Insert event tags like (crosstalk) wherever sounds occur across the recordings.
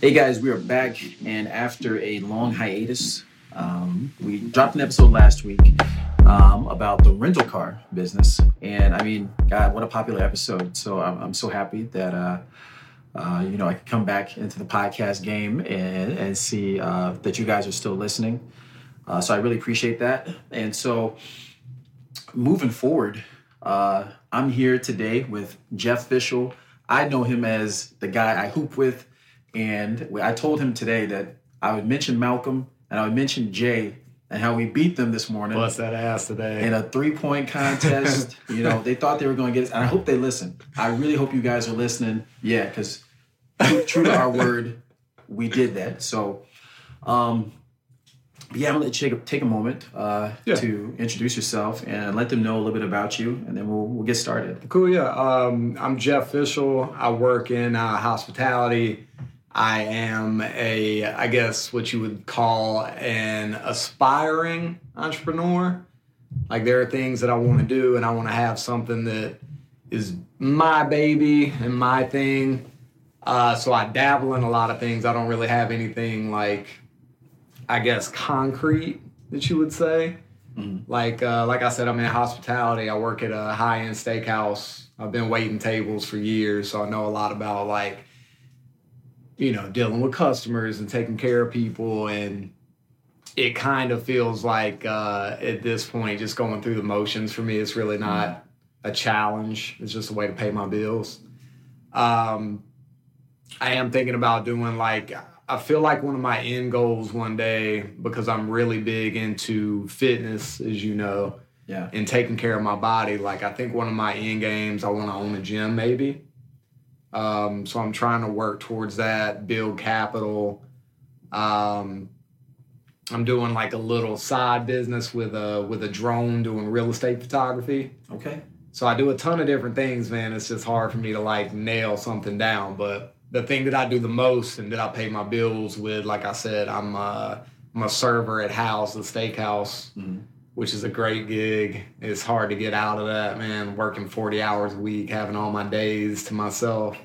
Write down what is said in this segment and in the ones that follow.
Hey guys, we are back, and after a long hiatus, um, we dropped an episode last week um, about the rental car business, and I mean, God, what a popular episode! So I'm, I'm so happy that uh, uh, you know I could come back into the podcast game and and see uh, that you guys are still listening. Uh, so I really appreciate that, and so moving forward, uh, I'm here today with Jeff Fishel. I know him as the guy I hoop with. And I told him today that I would mention Malcolm and I would mention Jay and how we beat them this morning. Bust that ass today. In a three point contest. (laughs) you know, they thought they were going to get it. And I hope they listen. I really hope you guys are listening. Yeah, because true to our word, we did that. So, um, yeah, I'm gonna let you take a, take a moment uh, yeah. to introduce yourself and let them know a little bit about you, and then we'll, we'll get started. Cool, yeah. Um, I'm Jeff Fishel. I work in uh, hospitality. I am a, I guess, what you would call an aspiring entrepreneur. Like there are things that I want to do, and I want to have something that is my baby and my thing. Uh, so I dabble in a lot of things. I don't really have anything like, I guess, concrete that you would say. Mm-hmm. Like, uh, like I said, I'm in hospitality. I work at a high end steakhouse. I've been waiting tables for years, so I know a lot about like you know, dealing with customers and taking care of people. And it kind of feels like uh, at this point, just going through the motions for me, it's really not a challenge. It's just a way to pay my bills. Um, I am thinking about doing like, I feel like one of my end goals one day, because I'm really big into fitness, as you know, yeah, and taking care of my body. Like, I think one of my end games, I want to own a gym maybe. Um, so I'm trying to work towards that, build capital. Um, I'm doing like a little side business with a with a drone doing real estate photography. Okay. So I do a ton of different things, man. It's just hard for me to like nail something down. But the thing that I do the most and that I pay my bills with, like I said, I'm uh, I'm a server at House, the steakhouse. Mm-hmm which is a great gig. It's hard to get out of that, man. Working 40 hours a week, having all my days to myself.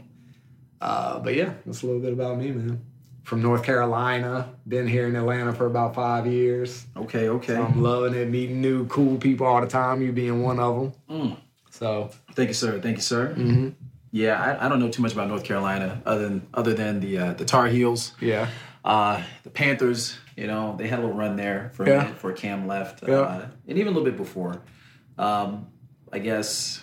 Uh, but yeah, that's a little bit about me, man. From North Carolina, been here in Atlanta for about five years. Okay, okay. So I'm loving it, meeting new cool people all the time. You being one of them. Mm. So thank you, sir. Thank you, sir. Mm-hmm. Yeah, I, I, don't know too much about North Carolina other than other than the uh, the Tar Heels. Yeah. Uh, the Panthers, you know, they had a little run there for yeah. for Cam left, yeah. uh, and even a little bit before. Um, I guess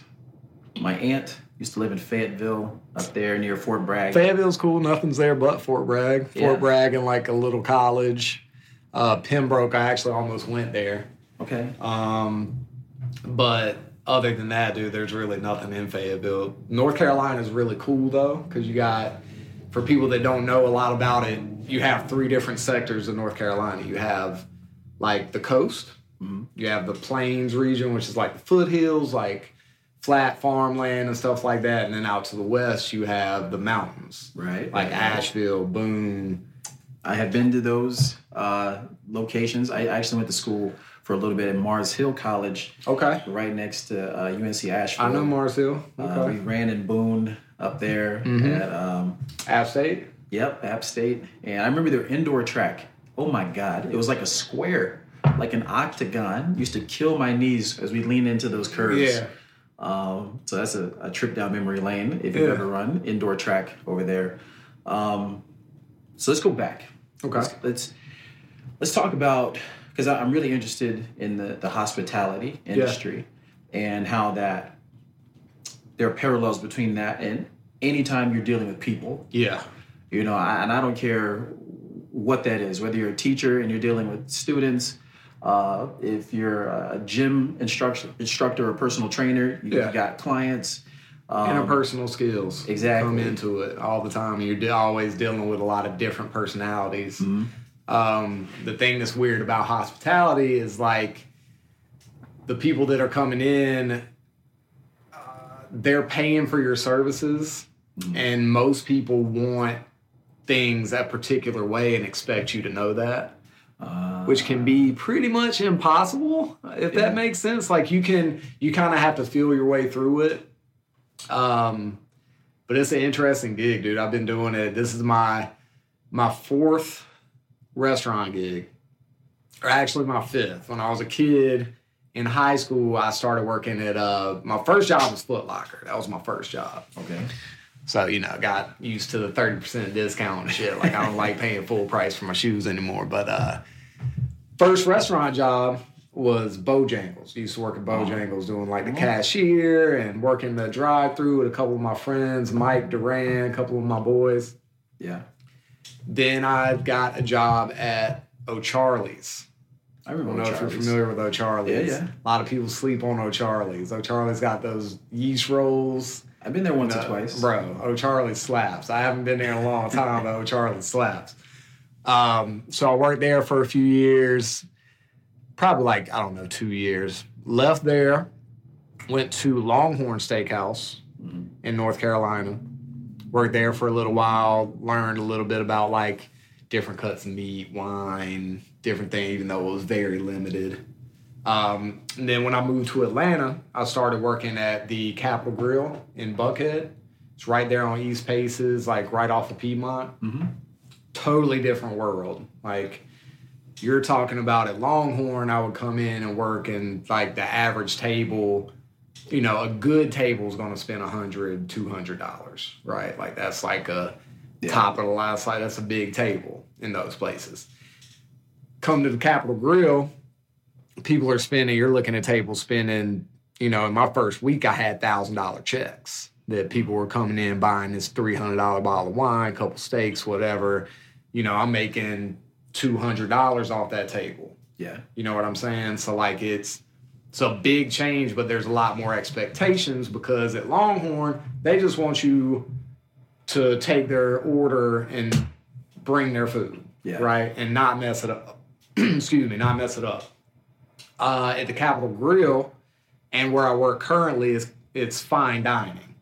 my aunt used to live in Fayetteville up there near Fort Bragg. Fayetteville's cool. Nothing's there but Fort Bragg. Fort yeah. Bragg and like a little college. Uh, Pembroke, I actually almost went there. Okay. Um, but other than that, dude, there's really nothing in Fayetteville. North Carolina is really cool though, because you got for people that don't know a lot about it, you have three different sectors of North Carolina. You have like the coast, mm-hmm. you have the plains region, which is like the foothills, like flat farmland and stuff like that, and then out to the west you have the mountains, right? Like Asheville, Boone. I have been to those uh, locations. I actually went to school for a little bit at Mars Hill College. Okay. Right next to uh, UNC Asheville. I know Mars Hill. Uh, okay. Uh, we ran in Boone up there mm-hmm. at um, App State. Yep, App State. And I remember their indoor track. Oh my God, it was like a square, like an octagon. Used to kill my knees as we lean into those curves. Yeah. Um, so that's a, a, trip down memory lane if you've yeah. ever run indoor track over there. Um, so let's go back. Okay. Let's let's, let's talk about because I'm really interested in the the hospitality industry yeah. and how that there are parallels between that and anytime you're dealing with people. Yeah. You know, I, and I don't care what that is, whether you're a teacher and you're dealing with students, uh, if you're a gym instructor, instructor or personal trainer, you, yeah. got clients. Um, Interpersonal skills exactly come into it all the time. You're de- always dealing with a lot of different personalities. Mm-hmm. Um, the thing that's weird about hospitality is like the people that are coming in they're paying for your services, mm-hmm. and most people want things that particular way and expect you to know that. Uh, which can be pretty much impossible if yeah. that makes sense like you can you kind of have to feel your way through it um but it's an interesting gig dude i've been doing it this is my my fourth restaurant gig, or actually my fifth. When I was a kid in high school, I started working at uh my first job was Foot Locker. That was my first job. Okay. So, you know, got used to the 30% discount and shit. Like I don't like paying full price for my shoes anymore. But uh first restaurant job was Bojangles. Used to work at Bojangles doing like the cashier and working the drive through with a couple of my friends, Mike Duran, a couple of my boys. Yeah. Then I got a job at O'Charlie's. I I don't know if you're familiar with O'Charlie's. Yeah, yeah. A lot of people sleep on O'Charlie's. O'Charlie's got those yeast rolls. I've been there once No, or twice. Bro, O'Charlie slaps. I haven't been there in a long time, but O'Charlie (laughs) slaps. Um, so I worked there for a few years, probably like, I don't know, two years. Left there, went to Longhorn Steakhouse in North Carolina. Worked there for a little while, learned a little bit about like different cuts of meat, wine, different things, even though it was very limited. Um, and then when I moved to Atlanta, I started working at the Capital Grille in Buckhead. It's right there on East Paces, like right off of Piedmont. Mm-hmm. Totally different world. Like you're talking about at Longhorn, I would come in and work and like the average table, you know, a good table is going to spend a hundred, two hundred dollars, right? Like that's like a Yeah. top of the last like that's a big table in those places. Come to the Capital Grille, people are spending. You're looking at tables spending. You know, in my first week, I had thousand dollar checks that people were coming in buying this three hundred dollar bottle of wine, couple steaks, whatever. You know, I'm making two hundred dollars off that table. Yeah. You know what I'm saying? So like it's it's a big change, but there's a lot more expectations because at Longhorn, they just want you to take their order and bring their food. Yeah. Right? And not mess it up. (clears throat) Excuse me, not mess it up. Uh, at the Capital Grille and where I work currently is it's fine dining.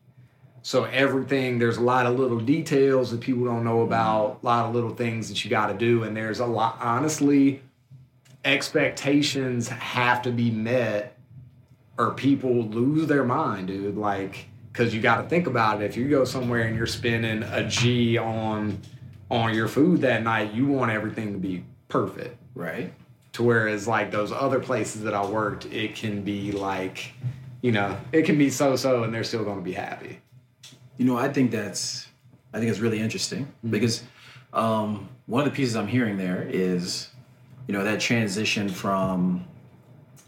So everything, there's a lot of little details that people don't know about, a lot of little things that you got to do, and there's a lot. Honestly, expectations have to be met, or people lose their mind, dude. Like, because you got to think about it. If you go somewhere and you're spending a G on on your food that night, you want everything to be perfect Right. To whereas like those other places that I worked, it can be like, you know, it can be so so and they're still gonna be happy. You know, I think that's I think it's really interesting Mm-hmm. because um, one of the pieces I'm hearing there is, you know, that transition from,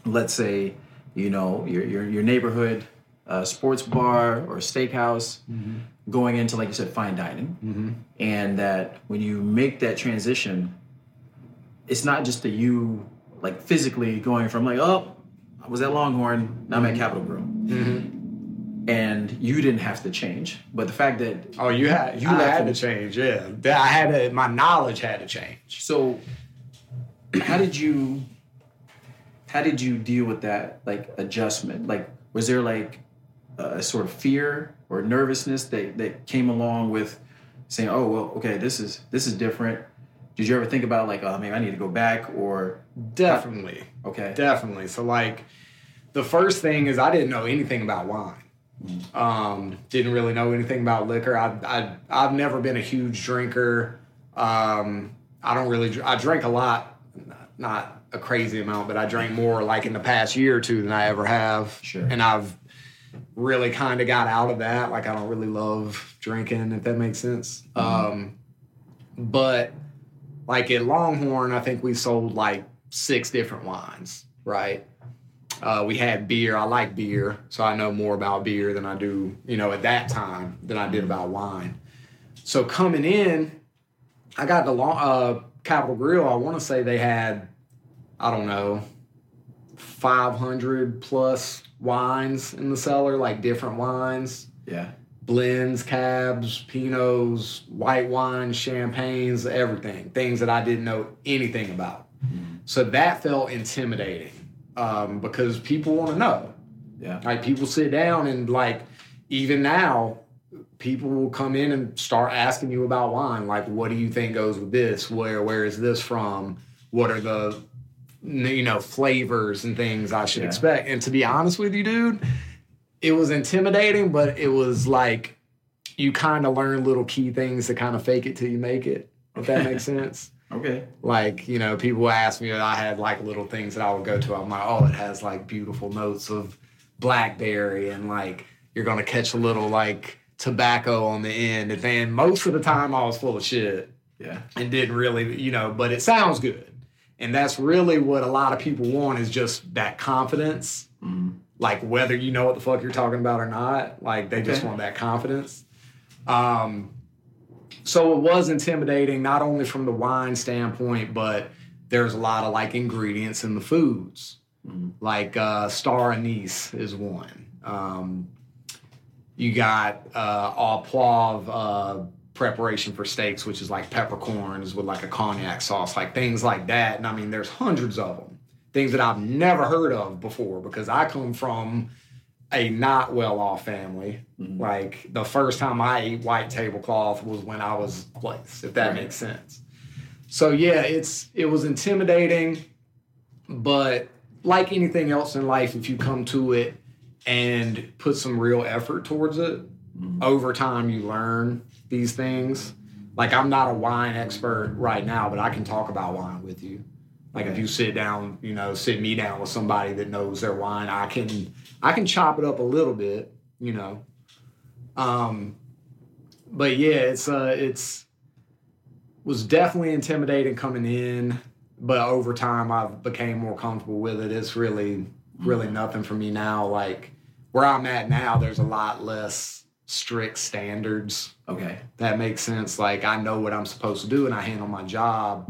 let's say, you know, your your, your neighborhood uh, sports bar or steakhouse, Mm-hmm. going into like you said, fine dining, and that when you make that transition, it's not just the you like physically going from like oh I was at Longhorn now I'm at mm-hmm. Capital Grille. Mm-hmm. And you didn't have to change, but the fact that Oh, you had you I had to change, yeah. That I had to my knowledge had to change. So, how did you, how did you deal with that like adjustment? Like, was there like a sort of fear or nervousness that that came along with saying, "Oh, well, okay, this is this is different." Did you ever think about like, "Oh, maybe I need to go back," or Definitely. okay, Definitely. So like the first thing is I didn't know anything about wine. Um, didn't really know anything about liquor. I, I I've never been a huge drinker. Um, I don't really. I drink a lot, not a crazy amount, but I drank more like in the past year or two than I ever have. Sure. And I've really kind of got out of that. Like I don't really love drinking, if that makes sense. Um, but like at Longhorn, I think we sold like six different wines, right? Uh, we had beer. I like beer, so I know more about beer than I do, you know, at that time than I did about wine. So coming in, I got the long, uh, Capital Grille. I want to say they had, I don't know, 500 plus wines in the cellar, like different wines yeah, blends, cabs, pinots, white wines, champagnes, everything. Things that I didn't know anything about. So that felt intimidating um, because people want to know. yeah, Like people sit down and like even now, people will come in and start asking you about wine. Like, what do you think goes with this? Where where is this from? What are the you know flavors and things I should Yeah. expect? And to be honest with you, dude, it was intimidating, but it was like you kind of learn little key things to kind of fake it till you make it. If that makes (laughs) sense. Okay. Like, you know, people ask me, I had like little things that I would go to. I'm like, oh, it has like beautiful notes of blackberry and like you're gonna catch a little like tobacco on the end. And then most of the time I was full of shit Yeah. and didn't really, you know, but it sounds good. And that's really what a lot of people want is just that confidence. Mhm. Like whether you know what the fuck you're talking about or not, like they just Okay. want that confidence. Um, so it was intimidating, not only from the wine standpoint, but there's a lot of like ingredients in the foods. Mhm. Like uh, star anise is one. Um, you got uh, au poivre uh, preparation for steaks, which is like peppercorns with like a cognac sauce, like things like that. And I mean, there's hundreds of them, things that I've never heard of before because I come from a not well off family. Mhm. Like the first time I ate white tablecloth was when I was placed, if that Right. makes sense. So yeah, it's it was intimidating, but like anything else in life, if you come to it and put some real effort towards it, Mhm. over time you learn these things. Like I'm not a wine expert right now, but I can talk about wine with you. Like if you sit down, you know, sit me down with somebody that knows their wine, I can I can chop it up a little bit, you know. Um but yeah, it's uh it's was definitely intimidating coming in, but over time I became more comfortable with it. It's really really nothing for me now. Like where I'm at now, there's a lot less strict standards. Okay. That makes sense. Like I know what I'm supposed to do and I handle my job.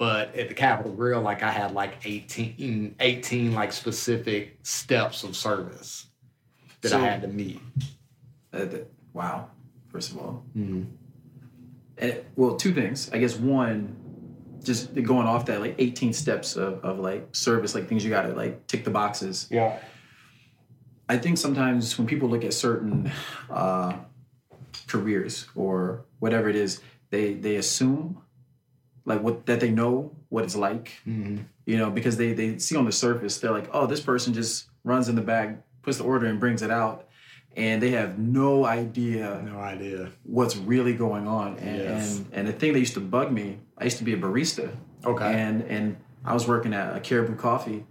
But at the Capital Grille, like I had like 18, 18 like specific steps of service that So- I had to meet. Uh, th- wow. First of all, Mhm. and well, two things. I guess one, just going off that like 18 steps of, of like service, like things you gotta like tick the boxes. Yeah. I think sometimes when people look at certain uh, careers or whatever it is, they they assume like what that they know what it's like, hmm you know, because they they see on the surface they're like, oh, this person just runs in the bag, puts the order, and brings it out, and they have no idea No idea. what's really going on. And Yes. and, and the thing that used to bug me, I used to be a barista, Okay. and and I was working at a Caribou Coffee,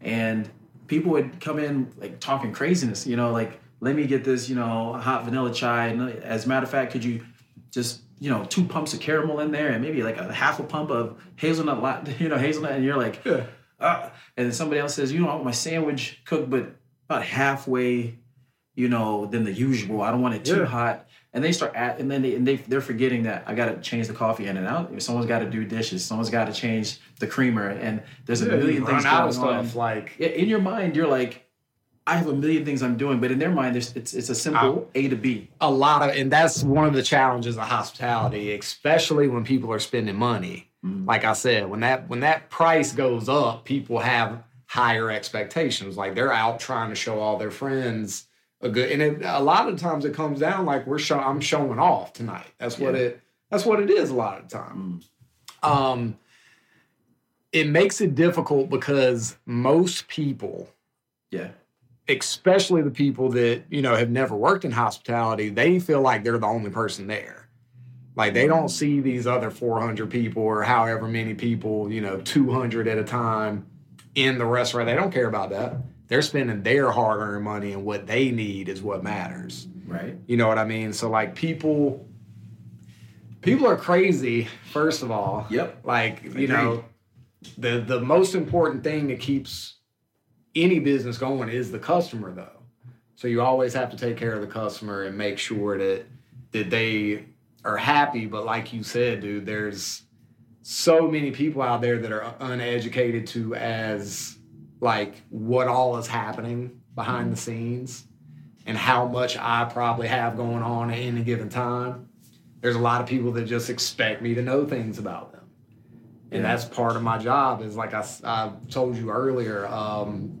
and people would come in like talking craziness, you know, like let me get this, you know, hot vanilla chai. And as a matter of fact, could you just you know two pumps of caramel in there and maybe like a half a pump of hazelnut, (laughs) you know, hazelnut, and you're like, Yeah. uh, and then somebody else says, you know, I want my sandwich cooked, but about halfway, you know, than the usual. I don't want it too Yeah. hot. And they start at, and then they, and they they're forgetting that I got to change the coffee in and out. Someone's got to do dishes. Someone's got to change the creamer, and there's a Yeah, million things run out of going on. stuff. Like In your mind, you're like, I have a million things I'm doing, but in their mind, it's it's a simple A to B. a lot of, and that's one of the challenges of hospitality, especially when people are spending money. Mhm. Like I said, when that when that price goes up, people have higher expectations. Like they're out trying to show all their friends a good, and it, a lot of times it comes down like we're show, I'm showing off tonight. That's what Yeah. it. That's what it is a lot of the time. Mm. Um, it makes it difficult because most people Yeah, especially the people that you know have never worked in hospitality they feel like they're the only person there. Like they don't mm-hmm. see these other 400 people or however many people you know 200 at a time in the restaurant. They don't care about that. They're spending their hard-earned money and what they need is what matters. Right. you know what i mean? So like people people are crazy first of all. Yep. like you know the the most important thing that keeps any business going is the customer though so you always have to take care of the customer and make sure that that they are happy but like you said dude there's so many people out there that are uneducated to as like what all is happening behind the scenes and how much I probably have going on at any given time. There's a lot of people that just expect me to know things about them. And Yeah. that's part of my job is like I, I told you earlier, um,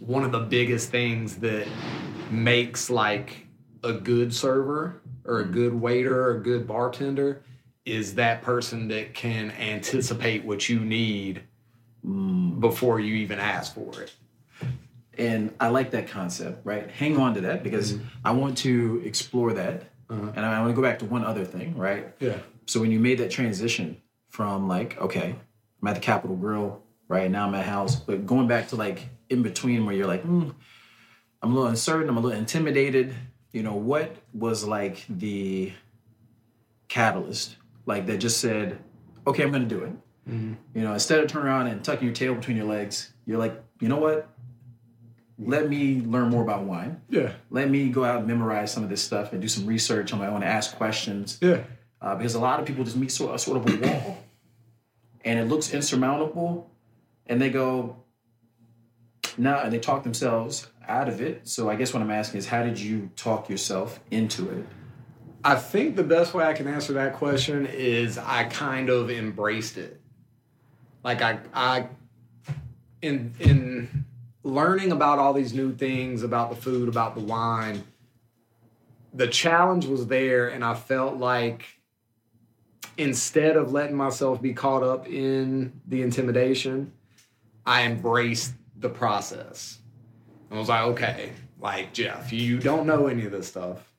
one of the biggest things that makes like a good server or a good waiter or a good bartender is that person that can anticipate what you need Mm. before you even ask for it. And I like that concept, right? Hang on to that because I want to explore that. Uh-huh. And I want to go back to one other thing, right? Yeah. So when you made that transition from like, okay, I'm at the Capital Grille, right now I'm at house, but going back to like in between where you're like, mm, I'm a little uncertain, I'm a little intimidated. You know, what was like the catalyst, like that just said, okay, I'm gonna do it. Mm-hmm. You know, instead of turning around and tucking your tail between your legs, you're like, you know what? Let me learn more about wine. Yeah. Let me go out and memorize some of this stuff and do some research on my own, ask questions. Yeah. Uh, because a lot of people just meet sort, sort of a wall and it looks insurmountable and they go, no, and they talk themselves out of it. So I guess what I'm asking is, how did you talk yourself into it? I think the best way I can answer that question is I kind of embraced it. Like I I in in learning about all these new things about the food, about the wine, the challenge was there and I felt like instead of letting myself be caught up in the intimidation, I embraced the process. And I was like, okay, like Jeff, you don't know any of this stuff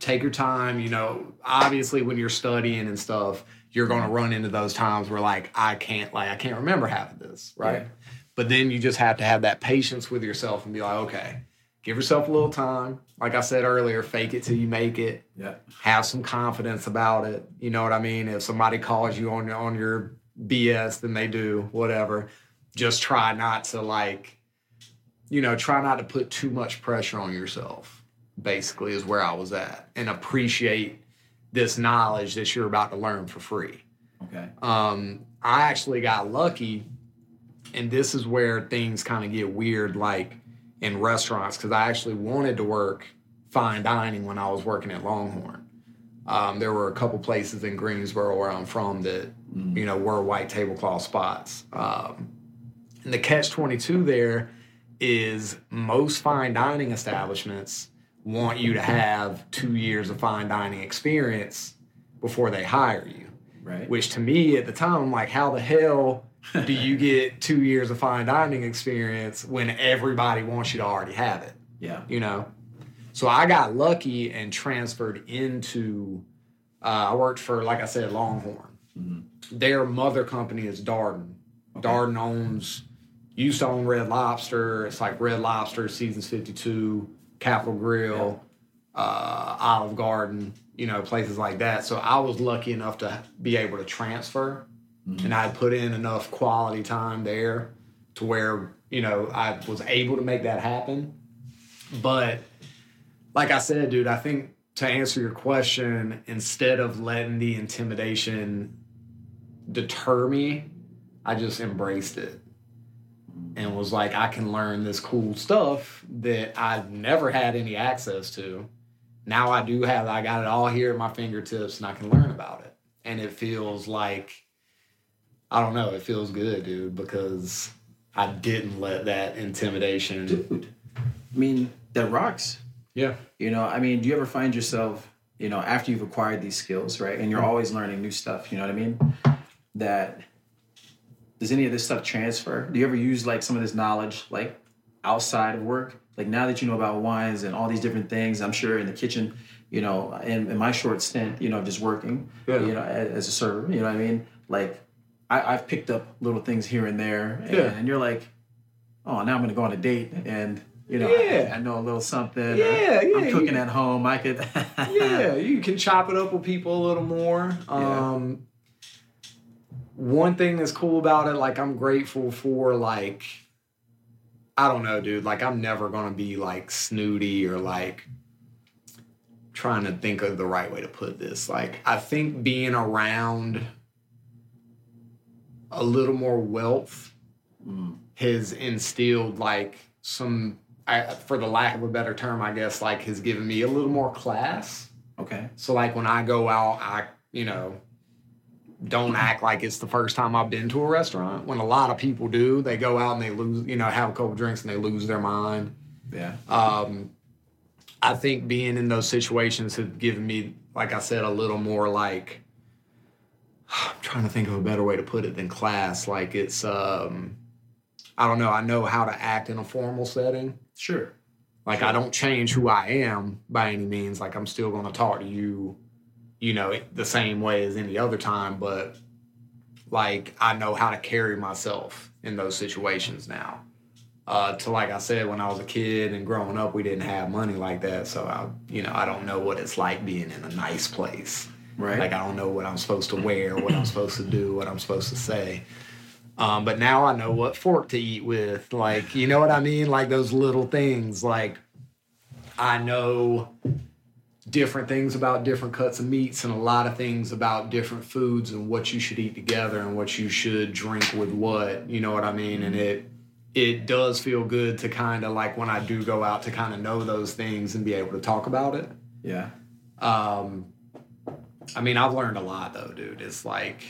take your time. You know, obviously when you're studying and stuff, you're going to run into those times where like I can't like I can't remember half of this, right? Yeah. But then you just have to have that patience with yourself and be like, okay, give yourself a little time. Like I said earlier, fake it till you make it. Yeah. Have some confidence about it. You know what I mean? If somebody calls you on your on your BS, then they do whatever. Just try not to like, you know, try not to put too much pressure on yourself basically is where I was at and appreciate this knowledge that you're about to learn for free. Okay. Um, I actually got lucky, and this is where things kind of get weird, like in restaurants, because I actually wanted to work fine dining when I was working at Longhorn. Um, there were a couple places in Greensboro where I'm from that you know were white tablecloth spots. Um, and the catch twenty two there is most fine dining establishments want you to have two years of fine dining experience before they hire you. Right. Which to me at the time, I'm like, how the hell do you (laughs) get two years of fine dining experience when everybody wants you to already have it? yeah. You know? So I got lucky and transferred into, uh, I worked for, like I said, Longhorn. Their mother company is Darden. Darden owns, used to own Red Lobster. It's like Red Lobster, Seasons 52, Capital Grille, uh, Olive Garden, you know, places like that. So I was lucky enough to be able to transfer, and I put in enough quality time there to where you know I was able to make that happen. But like I said, dude, I think to answer your question, instead of letting the intimidation deter me, I just embraced it and was like, I can learn this cool stuff that I've never had any access to. Now I do have, I got it all here at my fingertips and I can learn about it. And it feels like, I don't know, it feels good, dude, because I didn't let that intimidation. Dude. I mean, that rocks. Yeah. You know, I mean, do you ever find yourself, you know, after you've acquired these skills, right? And you're mm-hmm. always learning new stuff, you know what I mean? That does any of this stuff transfer? Do you ever use like some of this knowledge like outside of work? Like now that you know about wines and all these different things, I'm sure in the kitchen, you know, in, in my short stint, you know, just working, Yeah. you know, as, as a server, you know what I mean? Like I, I've picked up little things here and there, and, Yeah. and you're like, oh, now I'm gonna go on a date and. You know, Yeah. I, I know a little something. Yeah, yeah, I'm cooking you- at home. I could. (laughs) yeah, you can chop it up with people a little more. Um, one thing that's cool about it, like I'm grateful for, like I don't know, dude. Like I'm never gonna be like snooty or like trying to think of the right way to put this. Like I think being around a little more wealth Mm, has instilled like some, I, for the lack of a better term, I guess, like has given me a little more class. okay. So like when I go out, I you know don't act like it's the first time I've been to a restaurant. When a lot of people do, they go out and they lose, you know, have a couple drinks and they lose their mind. Yeah. Um, I think being in those situations have given me, like I said, a little more like (sighs) I'm trying to think of a better way to put it than class. Like it's um, I don't know. I know how to act in a formal setting. Sure. Like I don't change who I am by any means. Like I'm still going to talk to you you know, the same way as any other time, but like I know how to carry myself in those situations now. Uh, to like I said, when I was a kid and growing up, we didn't have money like that, so I, you know, I don't know what it's like being in a nice place. Right. Like I don't know what I'm supposed to wear, what I'm supposed to do, what I'm supposed to say. Um, but now I know what fork to eat with. Like, you know what I mean? Like those little things. Like I know different things about different cuts of meats and a lot of things about different foods and what you should eat together and what you should drink with what. You know what I mean? And it it does feel good to kind of like when I do go out to kind of know those things and be able to talk about it. Yeah. Um, I mean, I've learned a lot though, dude. It's like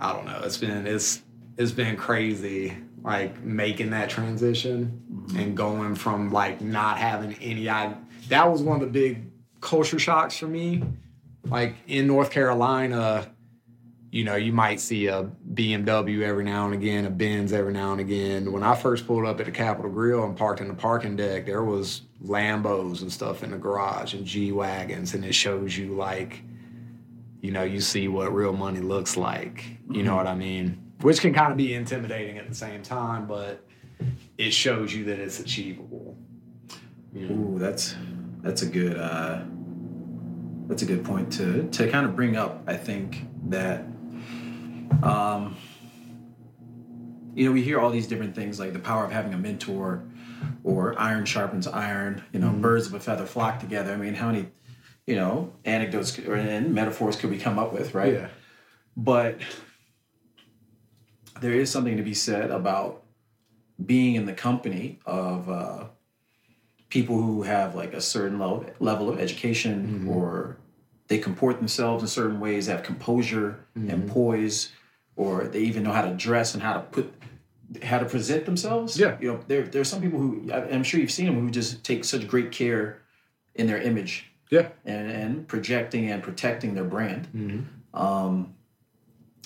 I don't know. It's been it's it's been crazy like making that transition and going from like not having any I that was one of the big culture shocks for me. Like in North Carolina, you know, you might see a BMW every now and again, a Benz every now and again. When I first pulled up at the Capital Grille and parked in the parking deck, there was Lambos and stuff in the garage and G wagons, and it shows you like, you know, you see what real money looks like. You know mm-hmm. what I mean? Which can kind of be intimidating at the same time, but it shows you that it's achievable. You know? Ooh, that's that's a good uh, that's a good point to to kind of bring up. I think that um, you know we hear all these different things like the power of having a mentor or iron sharpens iron. You know, birds of a feather flock together. I mean, how many you know anecdotes or and metaphors could we come up with, right? Yeah. but there is something to be said about being in the company of uh, people who have like a certain level, level of education mm-hmm. or they comport themselves in certain ways have composure and mm-hmm. poise or they even know how to dress and how to put how to present themselves Yeah. you know there there's some people who i'm sure you've seen them who just take such great care in their image Yeah. and, and projecting and protecting their brand. Mm-hmm. Um,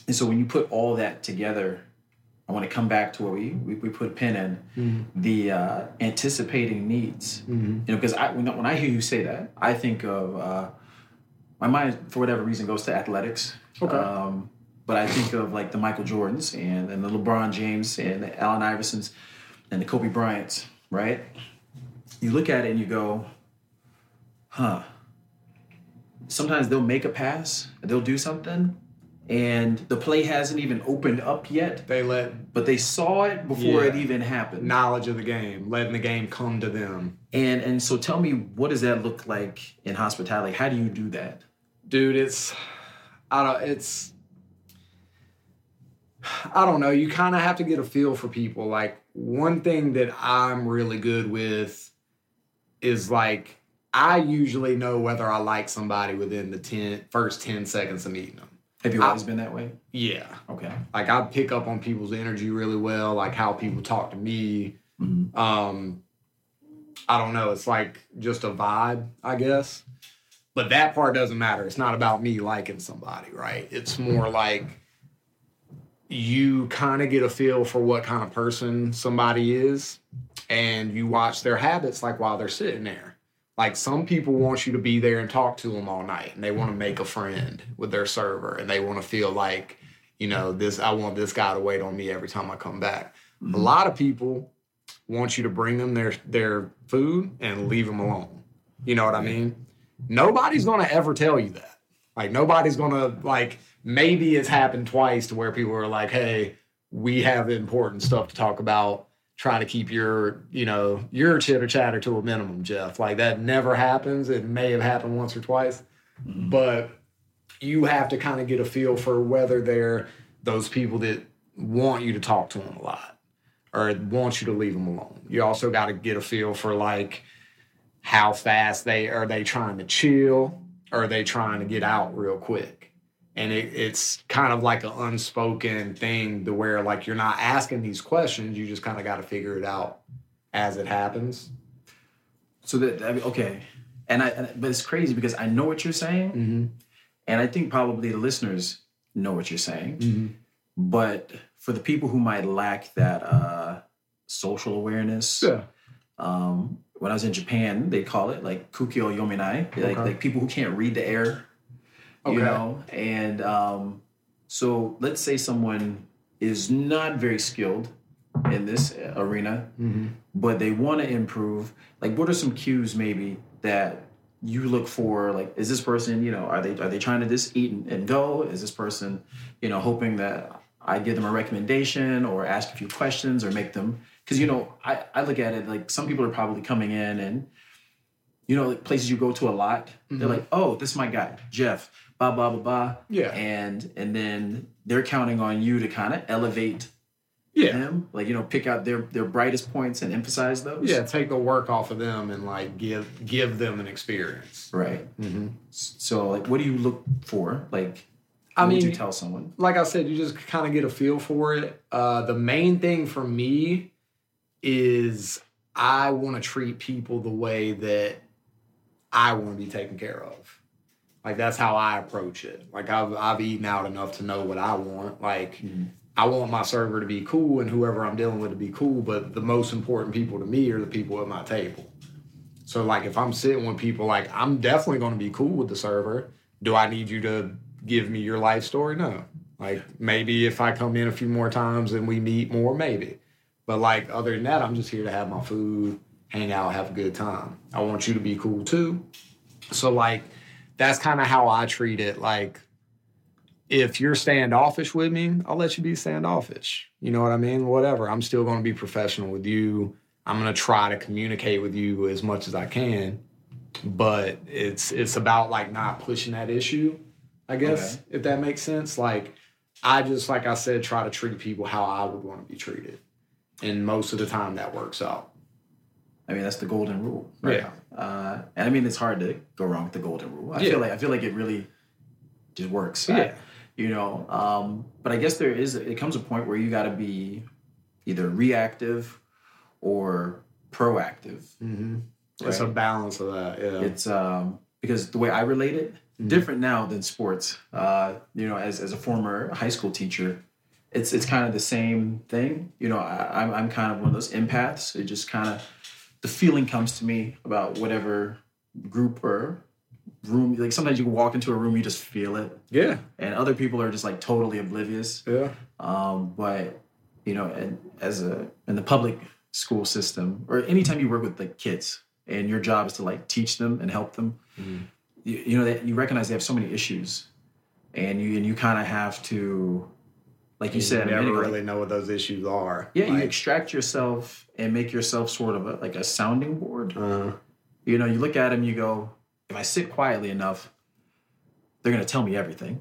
and so when you put all that together, I want to come back to where we, we, we put a pin in the uh, anticipating needs. You know, because I, when, I- when I hear you say that, I think of uh, my mind, for whatever reason, goes to athletics. Okay. Um, but I think of like the Michael Jordans and, and the LeBron James and the Allen Iversons and the Kobe Bryants, right? You look at it and you go, huh. Sometimes they'll make a pass, they'll do something, and the play hasn't even opened up yet, They let but they saw it before Yeah. it even happened. knowledge of the game, letting the game come to them. And and so tell me, what does that look like in hospitality? How do you do that? dude it's i don't it's i don't know you kind of have to get a feel for people like one thing that i'm really good with is like i usually know whether i like somebody within the 10 first 10 seconds of meeting them Have you I- always been that way? yeah Okay. like i pick up on people's energy really well like how people talk to me Mhm. um i don't know it's like just a vibe i guess but that part doesn't matter it's not about me liking somebody right it's more like you kind of get a feel for what kind of person somebody is and you watch their habits like while they're sitting there like some people want you to be there and talk to them all night and they want to make a friend with their server and they want to feel like you know this i want this guy to wait on me every time i come back. A mm-hmm. lot of people want you to bring them their their food and leave them alone. You know what i mean? Nobody's gonna ever tell you that. Like nobody's gonna like maybe it's happened twice to where people are like hey we have important stuff to talk about try to keep your you know your chitter chatter to a minimum jeff like that never happens it may have happened once or twice mm-hmm. but you have to kind of get a feel for whether they're those people that want you to talk to them a lot or want you to leave them alone. You also got to get a feel for like how fast they are they trying to chill or are they trying to get out real quick. And it, it's kind of like an unspoken thing to where like you're not asking these questions, you just kind of got to figure it out as it happens. So that I mean, okay, and I and, but it's crazy because I know what you're saying, Mm-hmm. and I think probably the listeners know what you're saying. Mm-hmm. But for the people who might lack that uh, social awareness, Yeah. um, when I was in Japan, they call it like kukyo yominai, like Okay. like people who can't read the air, you know. And um, so let's say someone is not very skilled in this arena, Mm-hmm. but they want to improve. Like, what are some cues maybe that you look for? Like, is this person, you know, are they are they trying to just eat and, and go? Is this person, you know, hoping that I give them a recommendation or ask a few questions or make them? Because you know, I I look at it like some people are probably coming in and. You know, like places you go to a lot, they're like, "Oh, this is my guy, Jeff." Blah blah blah blah. Yeah. and and then they're counting on you to kind of elevate Yeah. them, like you know, pick out their their brightest points and emphasize those. Yeah, take the work off of them and like give give them an experience. Right. Mm-hmm. So, like, what do you look for? Like, I mean- you tell someone? like I said, you just kind of get a feel for it. Uh, the main thing for me is I want to treat people the way that I want to be taken care of. Like that's how I approach it. Like I've I've eaten out enough to know what I want. Like mm-hmm. I want my server to be cool and whoever I'm dealing with to be cool. But the most important people to me are the people at my table. So like if I'm sitting with people, like I'm definitely going to be cool with the server. Do I need you to give me your life story? No. Like maybe if I come in a few more times and we meet more, maybe. But like other than that, I'm just here to have my food, hang out, have a good time. I want you to be cool too. So like that's kind of how I treat it. Like if you're standoffish with me, I'll let you be standoffish. You know what I mean? Whatever. I'm still going to be professional with you. I'm going to try to communicate with you as much as I can. But it's it's about like not pushing that issue, I guess, Okay. if that makes sense. Like I just like I said try to treat people how I would want to be treated. And most of the time that works out. I mean, that's the golden rule. Yeah. Uh, and I mean, it's hard to go wrong with the golden rule. I Yeah. feel like I feel like it really just works. I- Yeah. you know, um, but I guess there is. It comes a point where you got to be either reactive or proactive. Mm-hmm. It's a balance of that. Yeah. It's um, because the way I relate it, different now than sports. Uh, you know, as as a former high school teacher, it's it's kind of the same thing. You know, I, I'm I'm kind of one of those empaths. It just kind of the feeling comes to me about whatever group or room. Like sometimes you walk into a room, you just feel it, yeah. and other people are just like totally oblivious. Yeah. Um, but you know, and as a in the public school system, or anytime you work with like kids, and your job is to like teach them and help them, you, you know that you recognize they have so many issues, and you and you kind of have to, like you said, you a never really know what those issues are. yeah, you extract yourself and make yourself sort of a, like a sounding board. uh, You know, you look at them, you go, if I sit quietly enough, they're going to tell me everything,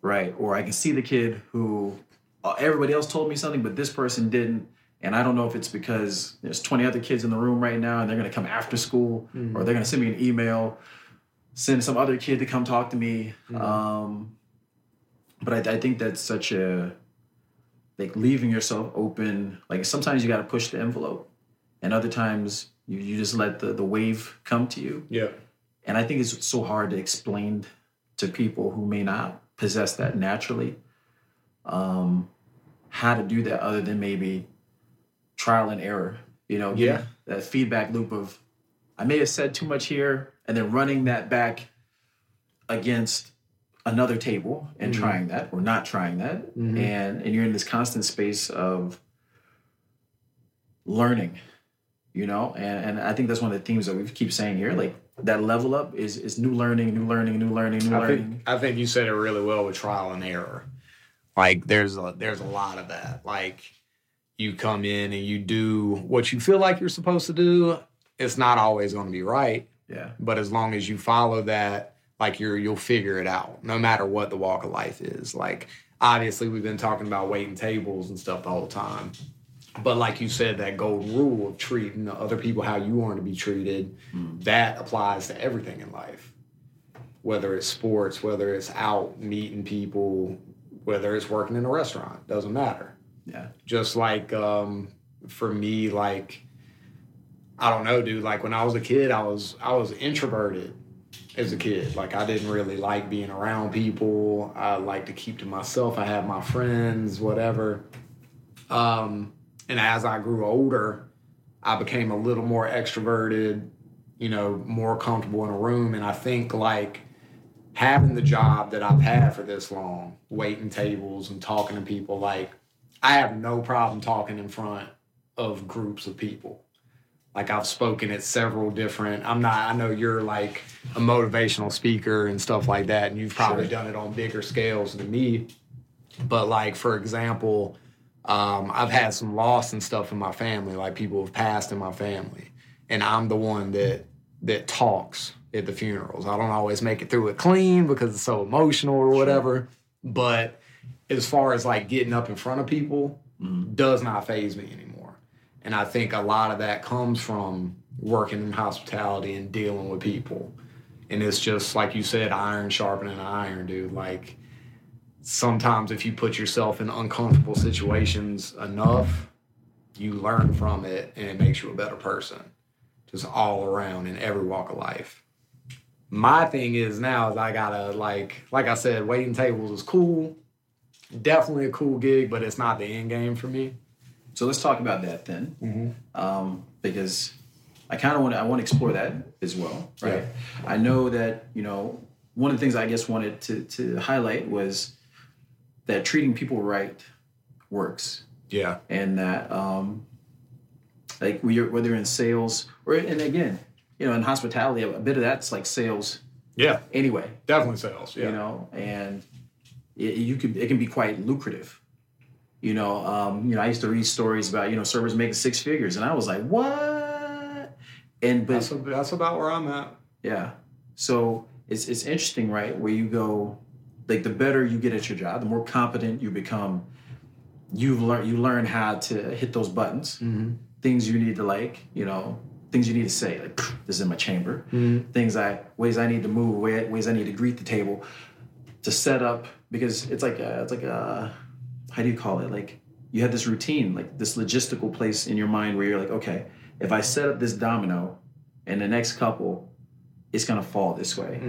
right? Or I can see the kid who uh, everybody else told me something, but this person didn't. And I don't know if it's because there's 20 other kids in the room right now and they're going to come after school or they're going to send me an email, send some other kid to come talk to me. Um, but I, I think that's such a, like leaving yourself open. Like sometimes you got to push the envelope and other times you, you just let the, the wave come to you. yeah. And I think it's so hard to explain to people who may not possess that naturally um, how to do that other than maybe trial and error. You know, Yeah. that feedback loop of I may have said too much here, and then running that back against another table and Mm-hmm. trying that or not trying that, and and you're in this constant space of learning you know and, and i think that's one of the themes that we keep saying here like that level up is is new learning new learning new learning new I learning think I think you said it really well with trial and error. Like there's a there's a lot of that. Like you come in and you do what you feel like you're supposed to do. It's not always going to be right, yeah but as long as you follow that, like you're you'll figure it out. No matter what the walk of life is. Like obviously we've been talking about waiting tables and stuff the whole time. But like you said, that golden rule of treating the other people how you want to be treated, that applies to everything in life. Whether it's sports, whether it's out meeting people, whether it's working in a restaurant, doesn't matter. yeah Just like um, for me, like I don't know, dude. Like when I was a kid, I was I was introverted as a kid. Like I didn't really like being around people. I like to keep to myself. I had my friends, whatever. Um, and as I grew older, I became a little more extroverted, you know, more comfortable in a room. And I think like having the job that I've had for this long, waiting tables and talking to people, like I have no problem talking in front of groups of people. Like I've spoken at several different. I'm not. I know you're like a motivational speaker and stuff like that, and you've probably Sure. done it on bigger scales than me. But like for example, um, I've had some loss and stuff in my family. Like people have passed in my family, and I'm the one that that talks at the funerals. I don't always make it through it clean because it's so emotional or whatever. But as far as like getting up in front of people, does not faze me anymore. And I think a lot of that comes from working in hospitality and dealing with people. And it's just like you said, iron sharpening iron, dude. Like sometimes if you put yourself in uncomfortable situations enough, you learn from it and it makes you a better person. Just all around in every walk of life. My thing is now is I gotta like like I said, waiting tables is cool. Definitely a cool gig, but it's not the end game for me. So let's talk about that then, um, because I kind of want to I want to explore that as well, right? I know that you know one of the things I guess wanted to to highlight was that treating people right works, Yeah. and that um, like we are, whether in sales or and again, you know, in hospitality, a bit of that's like sales Yeah. anyway, Definitely sales. Yeah. you know, and it, you could it can be quite lucrative. You know, um, you know, I used to read stories about you know servers making six figures, and I was like, what? And but That's, that's about where I'm at. yeah, so it's it's interesting, right? Where you go, like the better you get at your job, the more competent you become. You've learned you learn how to hit those buttons, things you need to like, you know, things you need to say, like this is in my chamber, things I ways I need to move, way- ways I need to greet the table, to set up because it's like a, it's like a how do you call it? Like you have this routine like this logistical place in your mind where you're like okay if I set up this domino and the next couple it's gonna fall this way.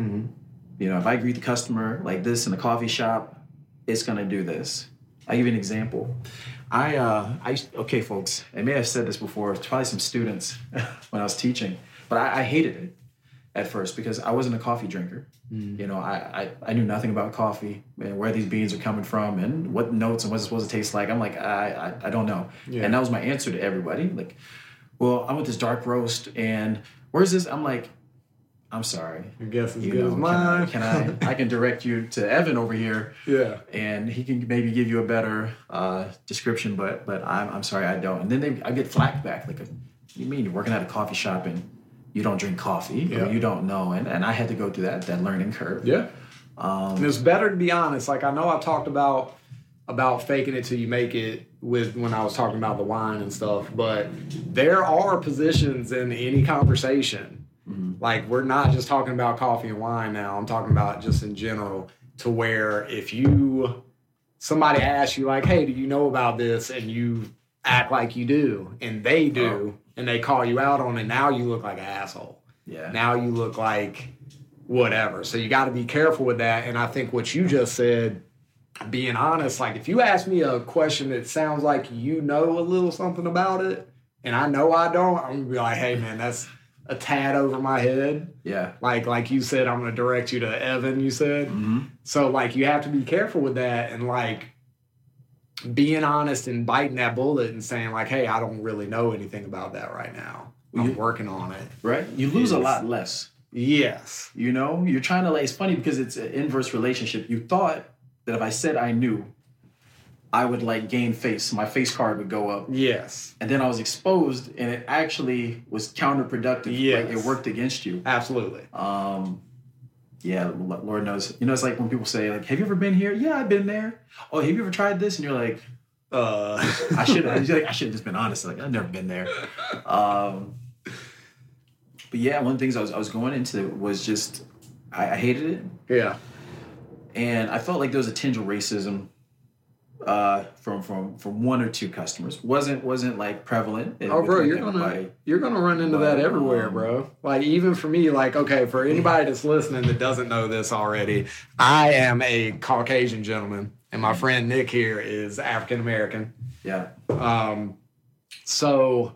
You know if I greet the customer like this in the coffee shop it's gonna do this. I give you an example. I uh I okay folks I may have said this before probably some students (laughs) when I was teaching but I, I hated it at first because I wasn't a coffee drinker. You know, I, I, I knew nothing about coffee and where these beans are coming from and what notes and what it's supposed to taste like. I'm like, I, I, I don't know. Yeah. And that was my answer to everybody. Like, well, I want this dark roast and where's this? I'm like, I'm sorry. Your guess as You good know, as can mine. I, can I, (laughs) I can direct you to Evan over here yeah. and he can maybe give you a better uh, description, but but I'm, I'm sorry I don't. And then they, I get flack back like, what do you mean you're working at a coffee shop and you don't drink coffee Yeah. or you don't know? And and I had to go through that that learning curve. Yeah. Um, and it's better to be honest. Like I know I talked about about faking it till you make it with when I was talking about the wine and stuff, but there are positions in any conversation. Mm-hmm. Like we're not just talking about coffee and wine now. I'm talking about just in general to where if you somebody asks you like, "Hey, do you know about this?" and you act like you do and they do uh, and they call you out on it, now you look like an asshole Yeah. now you look like whatever. So you got to be careful with that. And I think what you just said, being honest, like if you ask me a question that sounds like you know a little something about it, and I know I don't, I'm gonna be like, hey man, that's a tad over my head. yeah. Like like you said, I'm gonna direct you to Evan. You said hmm so. Like you have to be careful with that and like being honest and biting that bullet and saying like, hey, I don't really know anything about that right now. I'm You- working on it. Right. You lose a lot less. Yes. You know, you're trying to like. It's funny because it's an inverse relationship. You thought that if I said I knew, I would like gain face. My face card would go up. Yes. and then I was exposed, and it actually was counterproductive. Like it worked against you. Absolutely. Um, yeah, Lord knows. You know, it's like when people say, like, "Have you ever been here?" Yeah, I've been there. Oh, have you ever tried this? And you're like, Uh, (laughs) "I should have." Like, I should have just been honest. Like, I've never been there. Um, but yeah, one of the things I was I was going into was just I, I hated it, yeah. and I felt like there was a tinge of racism uh, from from from one or two customers. wasn't wasn't like prevalent. Oh, bro, you're gonna you're gonna run into that everywhere, um, bro. Like even for me, like okay, for anybody that's listening that doesn't know this already, I am a Caucasian gentleman, and my friend Nick here is African American. Yeah. Um, so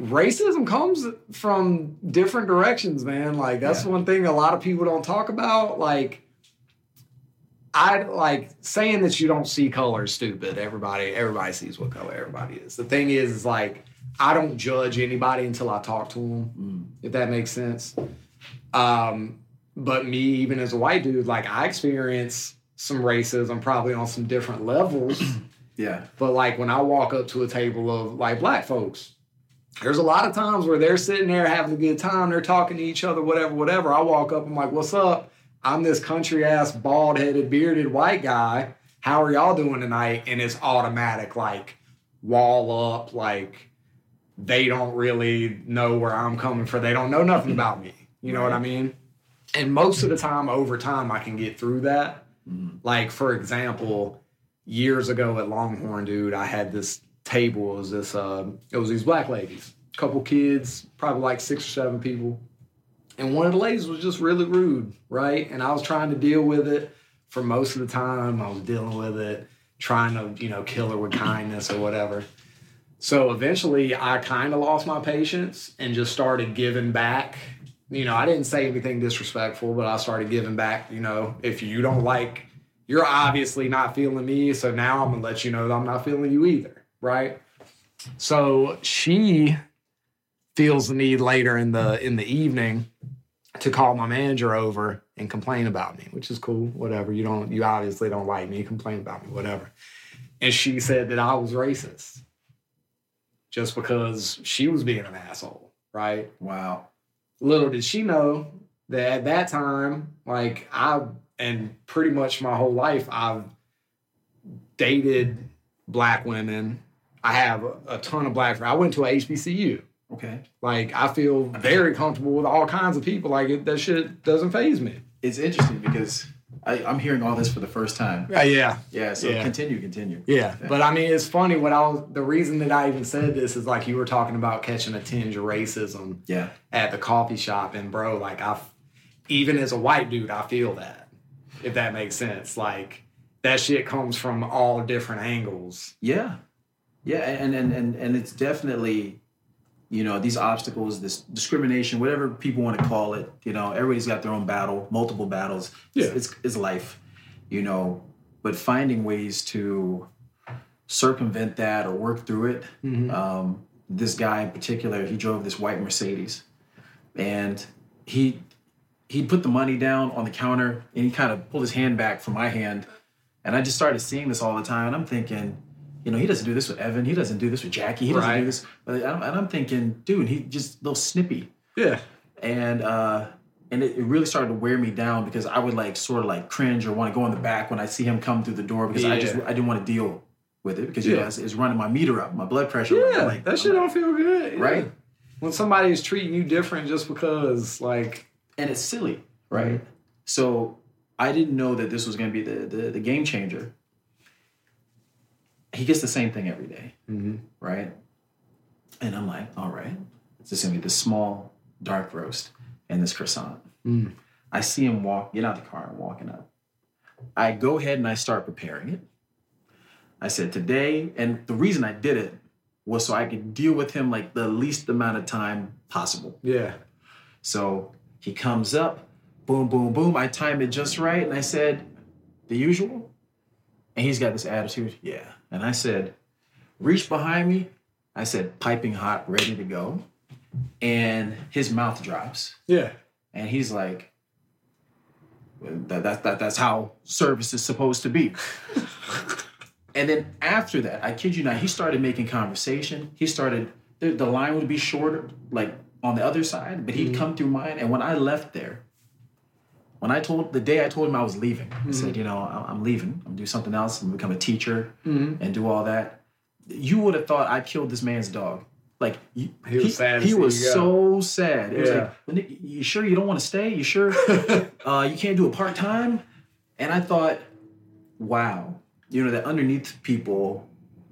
racism comes from different directions, man. Like that's Yeah. one thing a lot of people don't talk about. Like I like saying that you don't see color is stupid. Everybody, everybody sees what color everybody is. The thing is, is like I don't judge anybody until I talk to them, Mm. if that makes sense. Um, but me, even as a white dude, like I experience some racism probably on some different levels. (clears throat) Yeah. But like when I walk up to a table of like black folks, there's a lot of times where they're sitting there having a good time, they're talking to each other, whatever, whatever. I walk up, I'm like, what's up? I'm this country ass, bald headed, bearded white guy. How are y'all doing tonight? And it's automatic, like wall up, like they don't really know where I'm coming from. They don't know nothing about me. You know what I mean? And most of the time, over time, I can get through that. Mm. Like, for example, years ago at Longhorn, dude, I had this table. It was this, uh, it was these black ladies, a couple kids, probably like six or seven people. And one of the ladies was just really rude, right? And I was trying to deal with it for most of the time. I was dealing with it, trying to, you know, kill her with kindness or whatever. So eventually I kind of lost my patience and just started giving back. You know, I didn't say anything disrespectful, but I started giving back. You know, if you don't like, you're obviously not feeling me. So now I'm going to let you know that I'm not feeling you either. Right. So she feels the need later in the in the evening to call my manager over and complain about me, which is cool. Whatever. You don't you obviously don't like me, complain about me, whatever. And she said that I was racist just because she was being an asshole, right? Wow. Little did she know that at that time, like I and pretty much my whole life, I've dated black women. I have a, a ton of black friends. I went to a HBCU. Okay. Like I feel very comfortable with all kinds of people. Like it, that shit doesn't faze me. It's interesting because I, I'm hearing all this for the first time. Yeah, yeah, Yeah. So Yeah. continue, continue. yeah. But I mean, it's funny. What I was the reason that I even said this is like you were talking about catching a tinge of racism Yeah. at the coffee shop, and bro, like I, even as a white dude, I feel that. If that makes sense, like that shit comes from all different angles. Yeah. Yeah. And and and and it's definitely, you know, these obstacles, this discrimination, whatever people want to call it. You know, everybody's got their own battle, multiple battles. Yeah. it's it's life. You know, but finding ways to circumvent that or work through it. Mhm. Um, this guy in particular, he drove this white Mercedes, and he he put the money down on the counter and he kind of pulled his hand back from my hand, and I just started seeing this all the time, and I'm thinking, you know, he doesn't do this with Evan, he doesn't do this with Jackie, he doesn't Right. do this, and I'm thinking, dude, he just a little snippy, Yeah, and uh, and it, it really started to wear me down because I would like sort of like cringe or want to go in the back when I see him come through the door because I just I didn't want to deal with it because you know Yeah. it's, it's running my meter up, my blood pressure. yeah. Like, that I'm shit like- don't feel good, yeah. right? When somebody is treating you different just because, like, and it's silly, right? So I didn't know that this was going to be the, the the game changer. He gets the same thing every day, Mhm. right? And I'm like, all right, it's just going to be this small dark roast and this croissant. Mm. I see him walk, get out the car, and walking up. I go ahead and I start preparing it. I said today, and the reason I did it was so I could deal with him like the least amount of time possible. yeah, So he comes up, boom, boom, boom. I time it just right. And I said, the usual? And he's got this attitude, yeah. And I said, reach behind me. I said, piping hot, ready to go. And his mouth drops. yeah, And he's like, that, that, that, that's how service is supposed to be. (laughs) and then after that, I kid you not, he started making conversation. He started, the, the line would be shorter, like on the other side, but he'd mm-hmm. come through mine. And when I left there, when I told, the day I told him I was leaving, I said, you know, I- I'm leaving. I'm gonna do something else. I'm gonna become a teacher Mhm. and do all that. You would have thought I killed this man's dog. Like you, He was sad to He was you so sad. It was like, you sure you don't want to stay? You sure (laughs) uh, you can't do it part time? And I thought, wow, you know, that underneath people,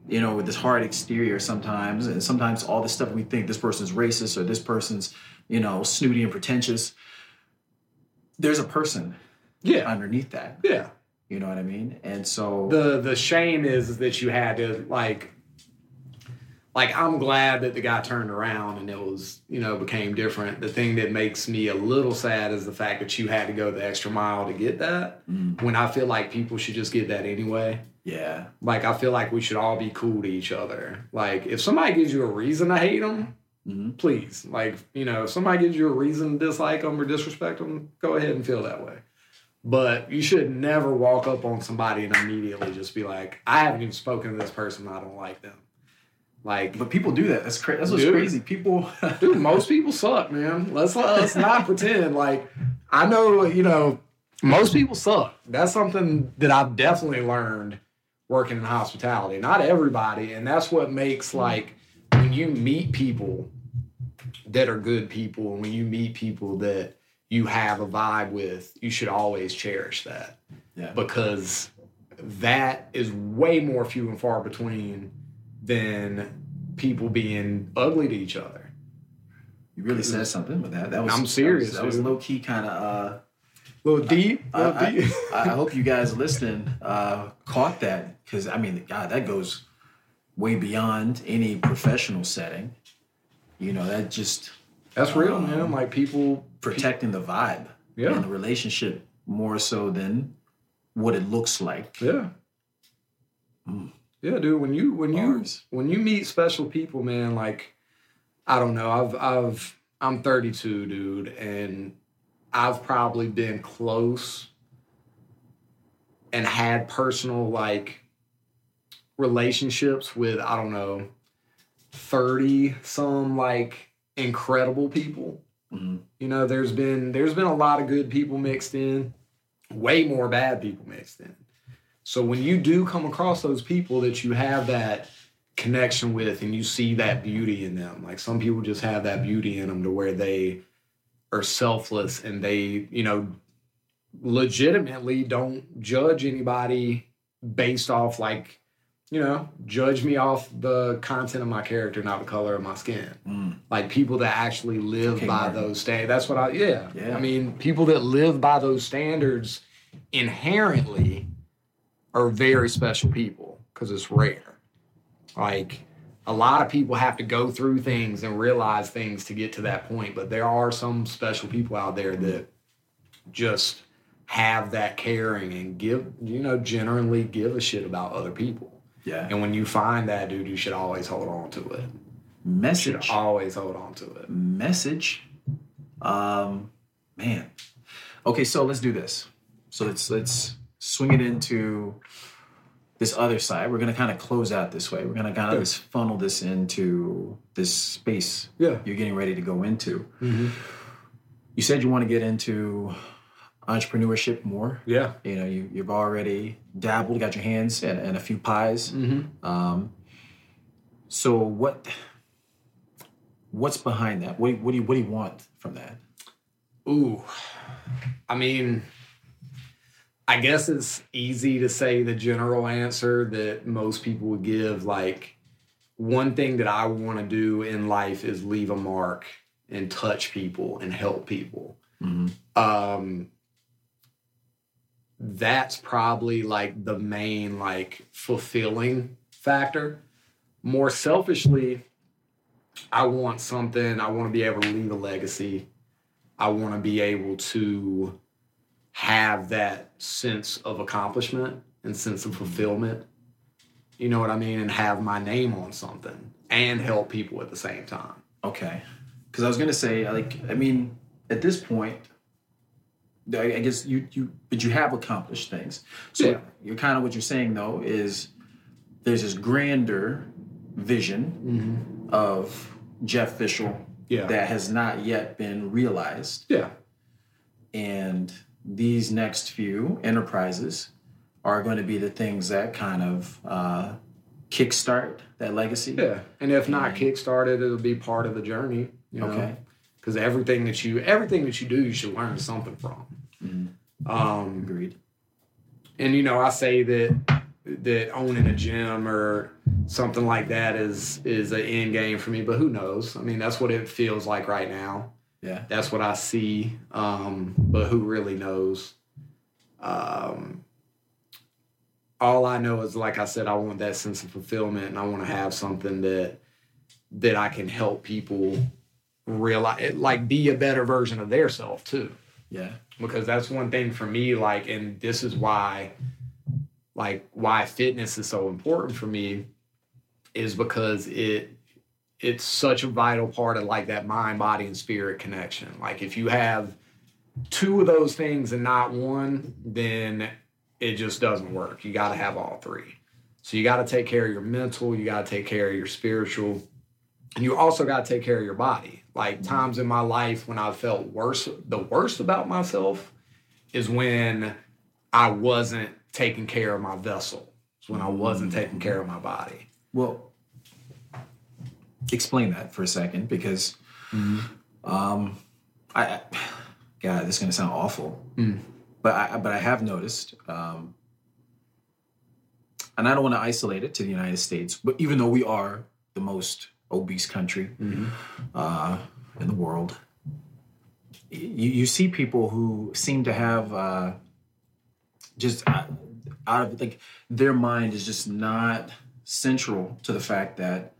you know, with this hard exterior sometimes, and sometimes all this stuff we think this person's racist or this person's, you know, snooty and pretentious. There's a person yeah, underneath that. yeah. You know what I mean? And so the the shame is that you had to like like I'm glad that the guy turned around and it was, you know, became different. The thing that makes me a little sad is the fact that you had to go the extra mile to get that. Mm. When I feel like people should just get that anyway. Yeah. Like I feel like we should all be cool to each other. Like if somebody gives you a reason to hate them, hmm please, like you know, if somebody gives you a reason to dislike them or disrespect them, go ahead and feel that way. But you should never walk up on somebody and immediately just be like, I haven't even spoken to this person. I don't like them. Like, But people do that. That's crazy. That's what's Dude. crazy. People. (laughs) dude, most people suck, man. Let's let's not (laughs) pretend. Like, I know, you know, most people suck. That's something that I've definitely learned working in hospitality. Not everybody, and that's what makes like when you meet people that are good people, and when you meet people that you have a vibe with, you should always cherish that yeah. because that is way more few and far between than people being ugly to each other. You really said something with that. That was. I'm serious, That was, that was low key kind of. Uh, A little deep, I, little I, deep. I I (laughs) hope you guys listening uh, caught that because I mean, God, that goes way beyond any professional setting. You know, that just That's real, man. Like people, protecting the vibe Yeah. and the relationship more so than what it looks like. yeah, Mm. yeah, dude. When you when you Bars. when you meet special people, man, like I don't know. I've I've I'm 32, dude, and I've probably been close and had personal like relationships with I don't know 30 some like incredible people. Mhm. You know, there's been there's been a lot of good people mixed in, way more bad people mixed in. So when you do come across those people that you have that connection with and you see that beauty in them, like some people just have that beauty in them to where they are selfless and they, you know, legitimately don't judge anybody based off like, you know, judge me off the content of my character, not the color of my skin Mm. like people that actually live Okay, by Martin. those standards. That's what I yeah. Yeah. I mean, people that live by those standards inherently are very special people because it's rare. Like a lot of people have to go through things and realize things to get to that point, but there are some special people out there that just have that caring and give, you know, generally give a shit about other people. Yeah. And when you find that dude, you should always hold on to it. You Message. should always hold on to it. message. Um, man. Okay, so let's do this. So let's let's swing it into this other side. We're gonna kind of close out this way. We're gonna kind of just funnel this into this space Yeah. you're getting ready to go into. Mm-hmm. You said you want to get into entrepreneurship more. Yeah. You know, you, you've already dabbled, got your hands and, in a few pies. Mm-hmm. Um, so what what's behind that? What do you, what do you what do you want from that? Ooh. I mean, I guess it's easy to say the general answer that most people would give. Like, one thing that I want to do in life is leave a mark and touch people and help people. Mhm. um that's probably like the main like fulfilling factor. More selfishly i want something i want to be able to leave a legacy. I want to be able to have that sense of accomplishment and sense of fulfillment you know what i mean and have my name on something and help people at the same time. Okay, because I was gonna say like I mean at this point, I, I guess you you but you have accomplished things. So Yeah. you're kind of what you're saying though is there's this grander vision of Jeff Fishel yeah that has not yet been realized. yeah and these next few enterprises are going to be the things that kind of uh, kickstart that legacy. Yeah, and if not kickstarted, it'll be part of the journey. You know? Okay. Because everything that you everything that you do, you should learn something from. Mhm. Um, Agreed. and you know, I say that that owning a gym or something like that is is an end game for me, but who knows? I mean, that's what it feels like right now. Yeah. That's what I see. Um, but who really knows? Um, all I know is, like I said, I want that sense of fulfillment, and I want to have something that that I can help people realize, like, be a better version of their self too. Yeah. Because that's one thing for me, like, and this is why, like, why fitness is so important for me is because it it's such a vital part of like that mind, body, and spirit connection. Like if you have two of those things and not one, then it just doesn't work. You got to have all three. So you got to take care of your mental, you got to take care of your spiritual, and you also got to take care of your body. Like times in my life when I felt worse, the worst about myself is when I wasn't taking care of my vessel. It's when I wasn't taking care of my body. Well, explain that for a second because um, I, God, this is going to sound awful, but I but I have noticed, um, and I don't want to isolate it to the United States, but even though we are the most obese country uh, in the world, you you see people who seem to have uh, just uh, out of like their mind is just not central to the fact that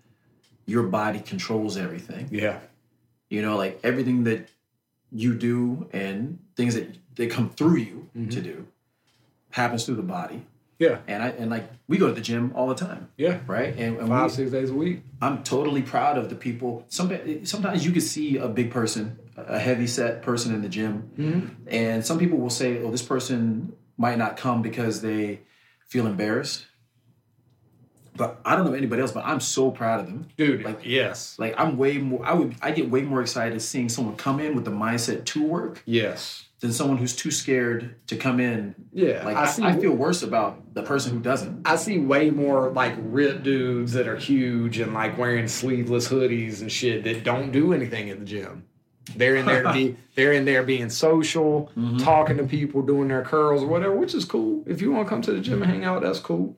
your body controls everything. Yeah. You know, like everything that you do and things that they come through you to do happens through the body. Yeah. And I and like we go to the gym all the time, Yeah. right? And, and Five, we, six days a week. I'm totally proud of the people. Some sometimes you can see a big person, a heavy set person in the gym, mm-hmm. and some people will say, "Oh, this person might not come because they feel embarrassed." But I don't know anybody else, but I'm so proud of them. Dude, Like- yes. Like I'm way more. I would. I get way more excited seeing someone come in with the mindset to work Yes. Than someone who's too scared to come in. Yeah. Like I see- I feel worse about the person who doesn't. I see way more like ripped dudes that are huge and like wearing sleeveless hoodies and shit that don't do anything at the gym. They're in there to (laughs) be they're in there being social, mm-hmm. talking to people, doing their curls or whatever, which is cool. If you want to come to the gym and hang out, that's cool.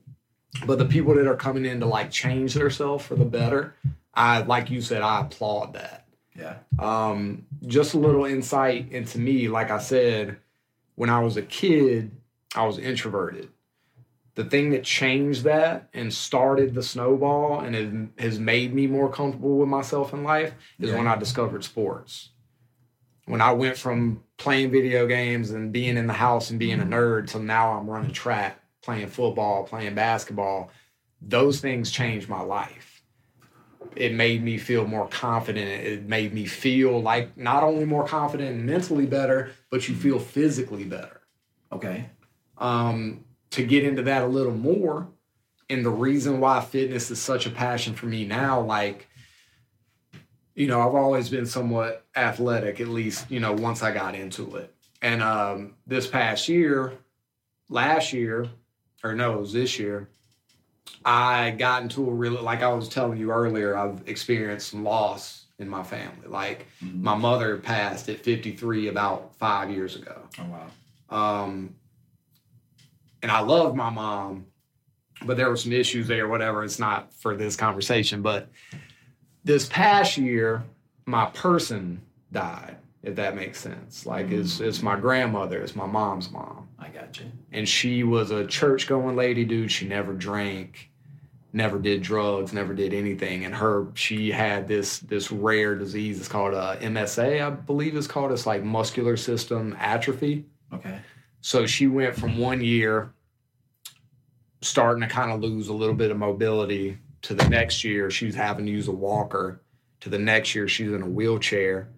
But the people that are coming in to like change themselves for the better, I like you said, I applaud that. Yeah. Um, just a little insight into me. Like I said, when I was a kid, I was introverted. The thing that changed that and started the snowball and has, has made me more comfortable with myself in life is Yeah. when I discovered sports. When I went from playing video games and being in the house and being a nerd to now I'm running track, playing football, playing basketball, those things changed my life it made me feel more confident. It made me feel like not only more confident and mentally better, but you feel physically better. Okay. Um, to get into that a little more, and the reason why fitness is such a passion for me now, like, you know, I've always been somewhat athletic, at least, you know, once I got into it. And um, this past year, last year, or no, it was this year, I got into a really, like I was telling you earlier, I've experienced some loss in my family. Like my mother passed at 53 about five years ago. Oh wow. Um, and I love my mom, but there were some issues there, whatever. It's not for this conversation. But this past year, my person died, if that makes sense. Like it's it's my grandmother, it's my mom's mom I got you. and she was a church going lady dude. She never drank never did drugs never did anything. And her she had this this rare disease. It's called uh, msa i believe it's called. It's like muscular system atrophy. Okay. so she went from one year starting to kind of lose a little bit of mobility to the next year she's having to use a walker. To the next year she's in a wheelchair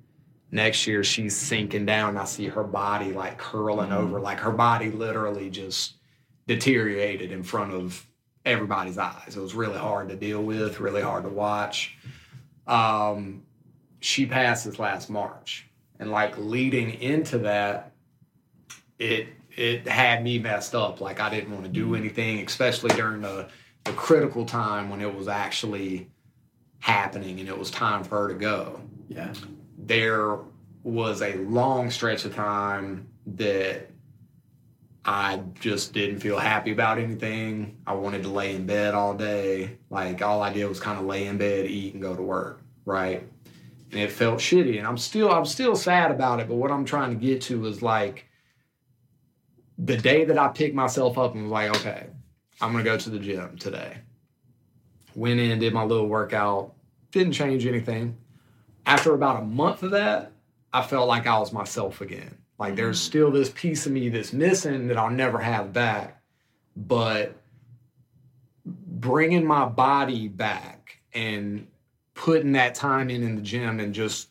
next year she's sinking down i see her body like curling over. Like her body literally just deteriorated in front of everybody's eyes. It was really hard to deal with really hard to watch. Um, she passes last march. And like leading into that it it had me messed up. Like i didn't want to do anything especially during the the critical time when it was actually happening and it was time for her to go. Yeah. There was a long stretch of time that I just didn't feel happy about anything. I wanted to lay in bed all day. Like all I did was kind of lay in bed, eat, and go to work, right? And it felt shitty. And I'm still I'm still sad about it, but what I'm trying to get to is like the day that I picked myself up and was like, okay, I'm gonna go to the gym today. Went in, did my little workout, didn't change anything. After about a month of that, I felt like I was myself again. Like there's Mm. still this piece of me that's missing that I'll never have back. But bringing my body back and putting that time in in the gym and just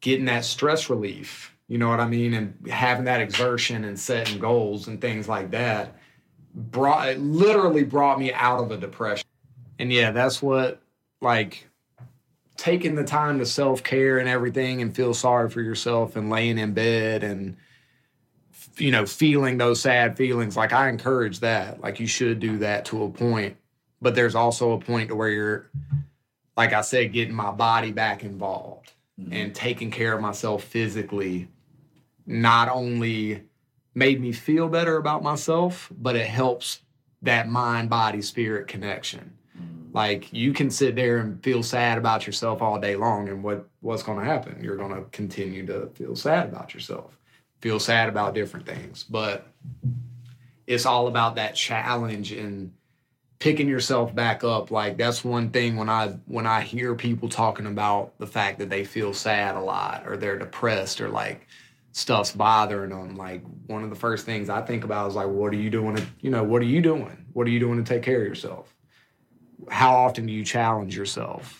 getting that stress relief, you know what I mean? And having that exertion and setting goals and things like that brought it literally brought me out of a depression. And yeah, that's what like taking the time to self-care and everything and feel sorry for yourself and laying in bed and you know feeling those sad feelings like I encourage that. Like you should do that to a point. But there's also a point to where you're like I said getting my body back involved mm-hmm. and taking care of myself physically not only made me feel better about myself, but it helps that mind body spirit connection. Like you can sit there and feel sad about yourself all day long, and what what's going to happen? You're going to continue to feel sad about yourself, feel sad about different things. But it's all about that challenge and picking yourself back up. Like that's one thing when I when I hear people talking about the fact that they feel sad a lot or they're depressed or like stuff's bothering them. Like one of the first things I think about is like, what are you doing? To, you know, what are you doing? What are you doing to take care of yourself? How often do you challenge yourself?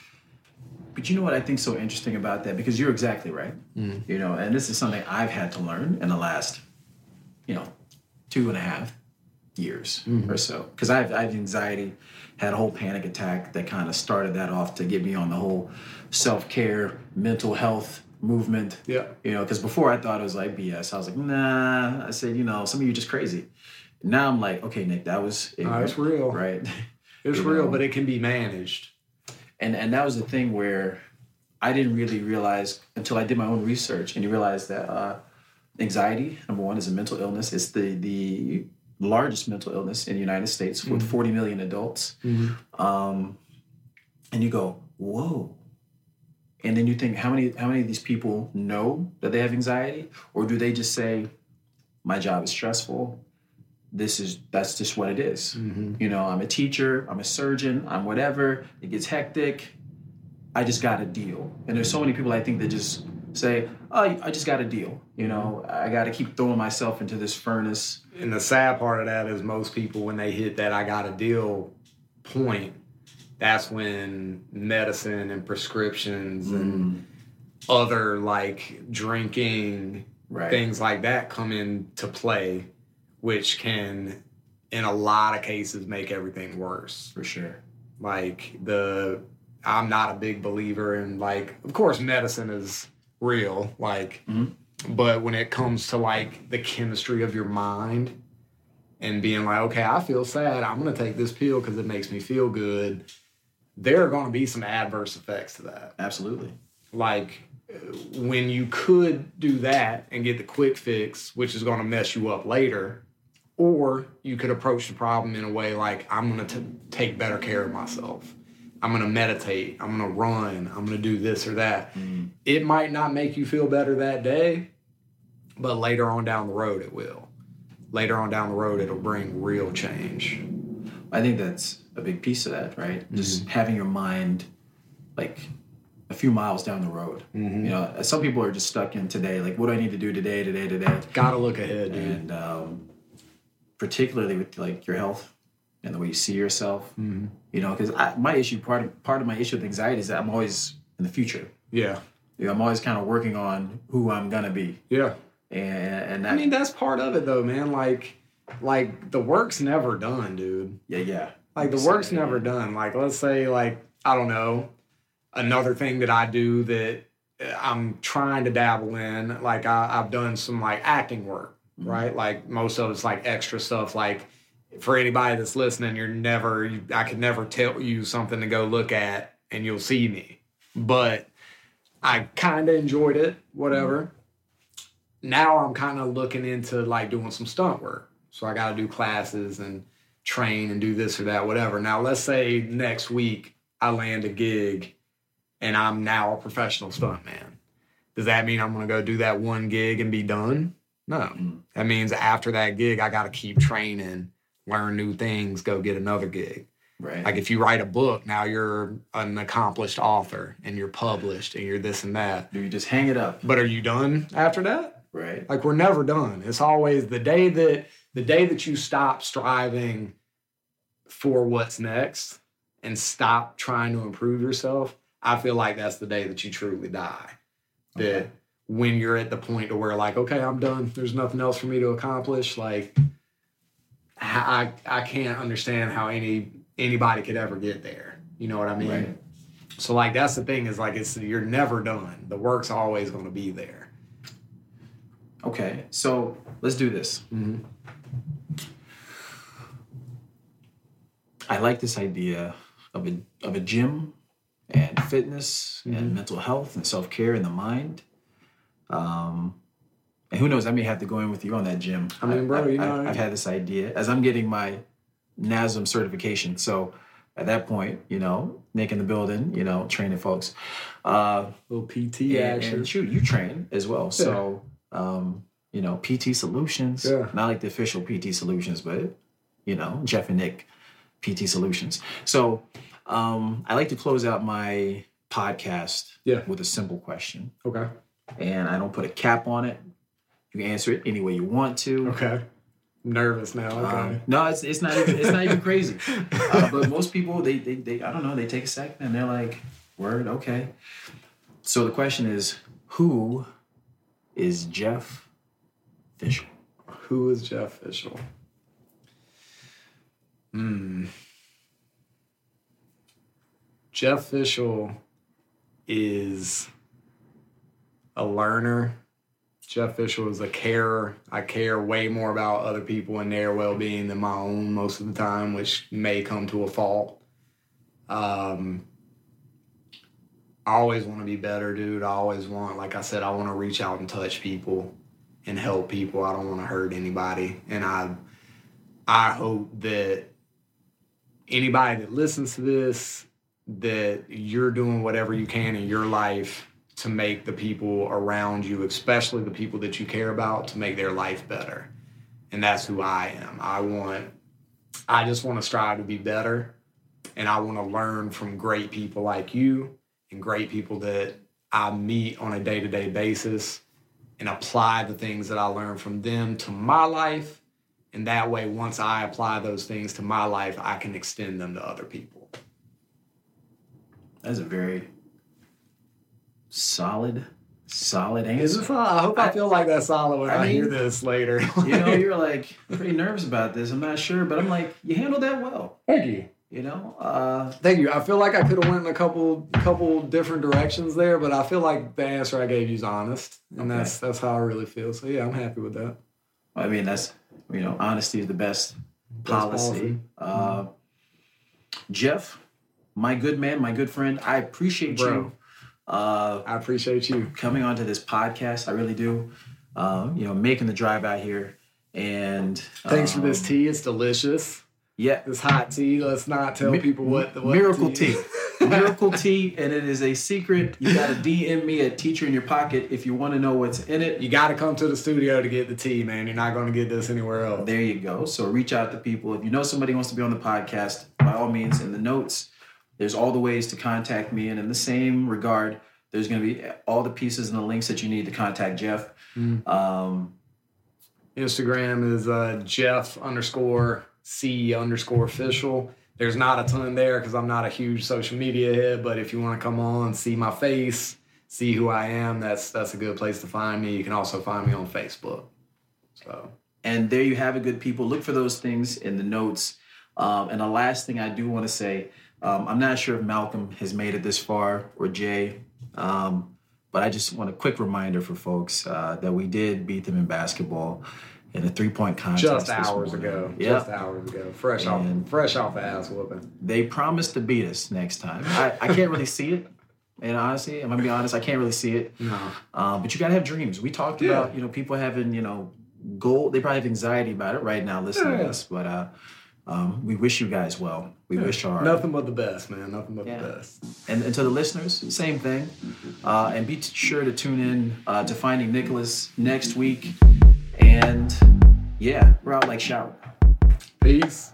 But you know what I think so interesting about that? Because you're exactly right. Mm. You know, and this is something I've had to learn in the last, you know, two and a half years mm-hmm. or so. Because I have, I have anxiety, had a whole panic attack that kind of started that off to get me on the whole self care, mental health movement. Yeah. You know, because before I thought it was like BS. I was like, nah. I said, you know, some of you just crazy. Now I'm like, okay, Nick, that was No, it's real. right? (laughs) It's You real, know. but it can be managed. and and that was the thing where I didn't really realize until I did my own research and you realize that uh, anxiety number one is a mental illness. It's the the largest mental illness in the United States with 40 million adults. Um, and you go, whoa. And then you think, how many how many of these people know that they have anxiety, or do they just say, my job is stressful? This is that's just what it is. Mm-hmm. You know, I'm a teacher, I'm a surgeon, I'm whatever. It gets hectic. I just got a deal. And there's so many people I think that just say, "Oh, I just got a deal." You know, I got to keep throwing myself into this furnace. And the sad part of that is most people, when they hit that I got a deal point, that's when medicine and prescriptions and mm-hmm. other like drinking Right. things like that come into play, which can, in a lot of cases, make everything worse. For sure. Like the, I'm not a big believer in like, of course, medicine is real, like, Mhm. but when it comes to like the chemistry of your mind and being like, okay, I feel sad, I'm gonna take this pill because it makes me feel good. There are going to be some adverse effects to that Absolutely. like when you could do that and get the quick fix, which is going to mess you up later, or you could approach the problem in a way like I'm going to take better care of myself. I'm going to meditate. I'm going to run. I'm going to do this or that. Mm. It might not make you feel better that day, but later on down the road, it will. Later on down the road, it'll bring real change. I think that's a big piece of that, right? Mm-hmm. Just having your mind like a few miles down the road. Mm-hmm. You know, some people are just stuck in today. Like, what do I need to do today, today, today? Got to look ahead, dude. And um, particularly with like your health and the way you see yourself. You know, because my issue, part of part of my issue with anxiety is that I'm always in the future. Yeah. You know, I'm always kind of working on who I'm gonna be, Yeah. and and that, I mean, that's part of it, though, man. Like, like the work's never done, dude. yeah, yeah, Like the work's never done. Like, let's say, like I don't know, another thing that I do that uh, I'm trying to dabble in. Like, I, I've done some like acting work, Mm-hmm. right? Like most of it's like extra stuff. Like for anybody that's listening, you're never. You, I could never tell you something to go look at, and you'll see me. But I kind of enjoyed it. Whatever. Mm-hmm. Now I'm kind of looking into like doing some stunt work. So I got to do classes and train and do this or that, whatever. Now, let's say next week I land a gig and I'm now a professional stuntman. Does that mean I'm going to go do that one gig and be done? No. Mm-hmm. That means after that gig, I got to keep training, learn new things, go get another gig. Right. Like if you write a book, now you're an accomplished author and you're published and you're this and that. Do you just hang it up? But are you done after that? Right. Like we're never done. It's always the day that the day that you stop striving for what's next and stop trying to improve yourself, I feel like that's the day that you truly die. That Okay. When you're at the point to where like, okay, I'm done. There's nothing else for me to accomplish. Like I I can't understand how any anybody could ever get there. You know what I mean? Right. So like that's the thing is like it's you're never done. The work's always going to be there. Okay. So let's do this. Mhm. I like this idea of a of a gym and fitness Mm-hmm. and mental health and self care in the mind. Um, and who knows? I may have to go in with you on that gym. I mean, bro, you know- I, have had this idea as I'm getting my NASM certification. So at that point, you know, Nick in the building, you know, training folks. Uh, little PT and, action. and shoot, you train as well. So, um, you know, PT Solutions, Yeah. not like the official PT Solutions, but you know, Jeff and Nick PT Solutions. So, um, I like to close out my podcast Yeah. with a simple question, Okay. And I don't put a cap on it. You can answer it any way you want to. Okay. I'm nervous now. Okay. Um, no, it's, it's not even it's not even crazy. (laughs) Uh, but most people they, they they I don't know they take a second and they're like, word okay. So the question is, who is Jeff Fisher? Who is Jeff Fishel? Hmm. Jeff Fishel is a learner. Jeff Fisher was a carer. I care way more about other people and their well being than my own most of the time, which may come to a fault. Um, I always want to be better, dude. I always want, like I said, I want to reach out and touch people and help people. I don't want to hurt anybody. And I I hope that anybody that listens to this that you're doing whatever you can in your life to make the people around you, especially the people that you care about, to make their life better. And that's who I am. I want I just want to strive to be better and I want to learn from great people like you and great people that I meet on a day-to-day basis and apply the things that I learn from them to my life. And that way, once I apply those things to my life, I can extend them to other people. That's a very solid, solid answer. I hope I, I- feel like that solid when I I, hear this later. (laughs) You know, you're (laughs) like pretty nervous about this. I'm not sure, but I'm like, you handled that well. Thank you. You know, uh, Thank you. I feel like I could have went in a couple couple different directions there, but I feel like the answer I gave you is honest, and Okay. that's that's how I really feel. So yeah, I'm happy with that. I mean, that's you know, honesty is the best Best policy. Uh, Jeff, my good man, my good friend, I appreciate Bro. you uh, I appreciate you. coming onto this podcast. I really do. Um, you know, making the drive out here, and Thanks for this um, tea. It's delicious. Yeah, This hot tea. Let's not tell Mi- people what the what miracle tea. tea. (laughs) Miracle tea, and it is a secret. You got to DM me at Teacher in Your Pocket if you want to know what's in it. You got to come to the studio to get the tea, man. You're not going to get this anywhere else. There you go. So reach out to people. If you know somebody wants to be on the podcast, by all means, in the notes, there's all the ways to contact me. And in the same regard, there's going to be all the pieces and the links that you need to contact Jeff. Um, Instagram is uh, Jeff underscore C underscore official. There's not a ton there because I'm not a huge social media head, but if you want to come on, see my face, see who I am, that's that's a good place to find me. You can also find me on Facebook. So and there you have it, good people. Look for those things in the notes. Um, and the last thing I do want to say, um, I'm not sure if Malcolm has made it this far or Jay, um, but I just want a quick reminder for folks uh, that we did beat them in basketball in a three point contest. just hours morning. ago. Yeah. Just hours ago. Fresh And- off fresh off the ass whooping. they promised to beat us next time. I, I can't really see it. And honestly, I'm gonna be honest, I can't really see it. No. Um, but you gotta have dreams. We talked Yeah. about, you know, people having, you know, goal. They probably have anxiety about it right now listening to Yeah. us. But uh, um, we wish you guys well. We wish our Nothing but the best, man. Nothing but Yeah. the best. and, and to the listeners, same thing. Uh, and be t- sure to tune in uh, to Finding Nicholas next week. And yeah, we're out like shower. Peace.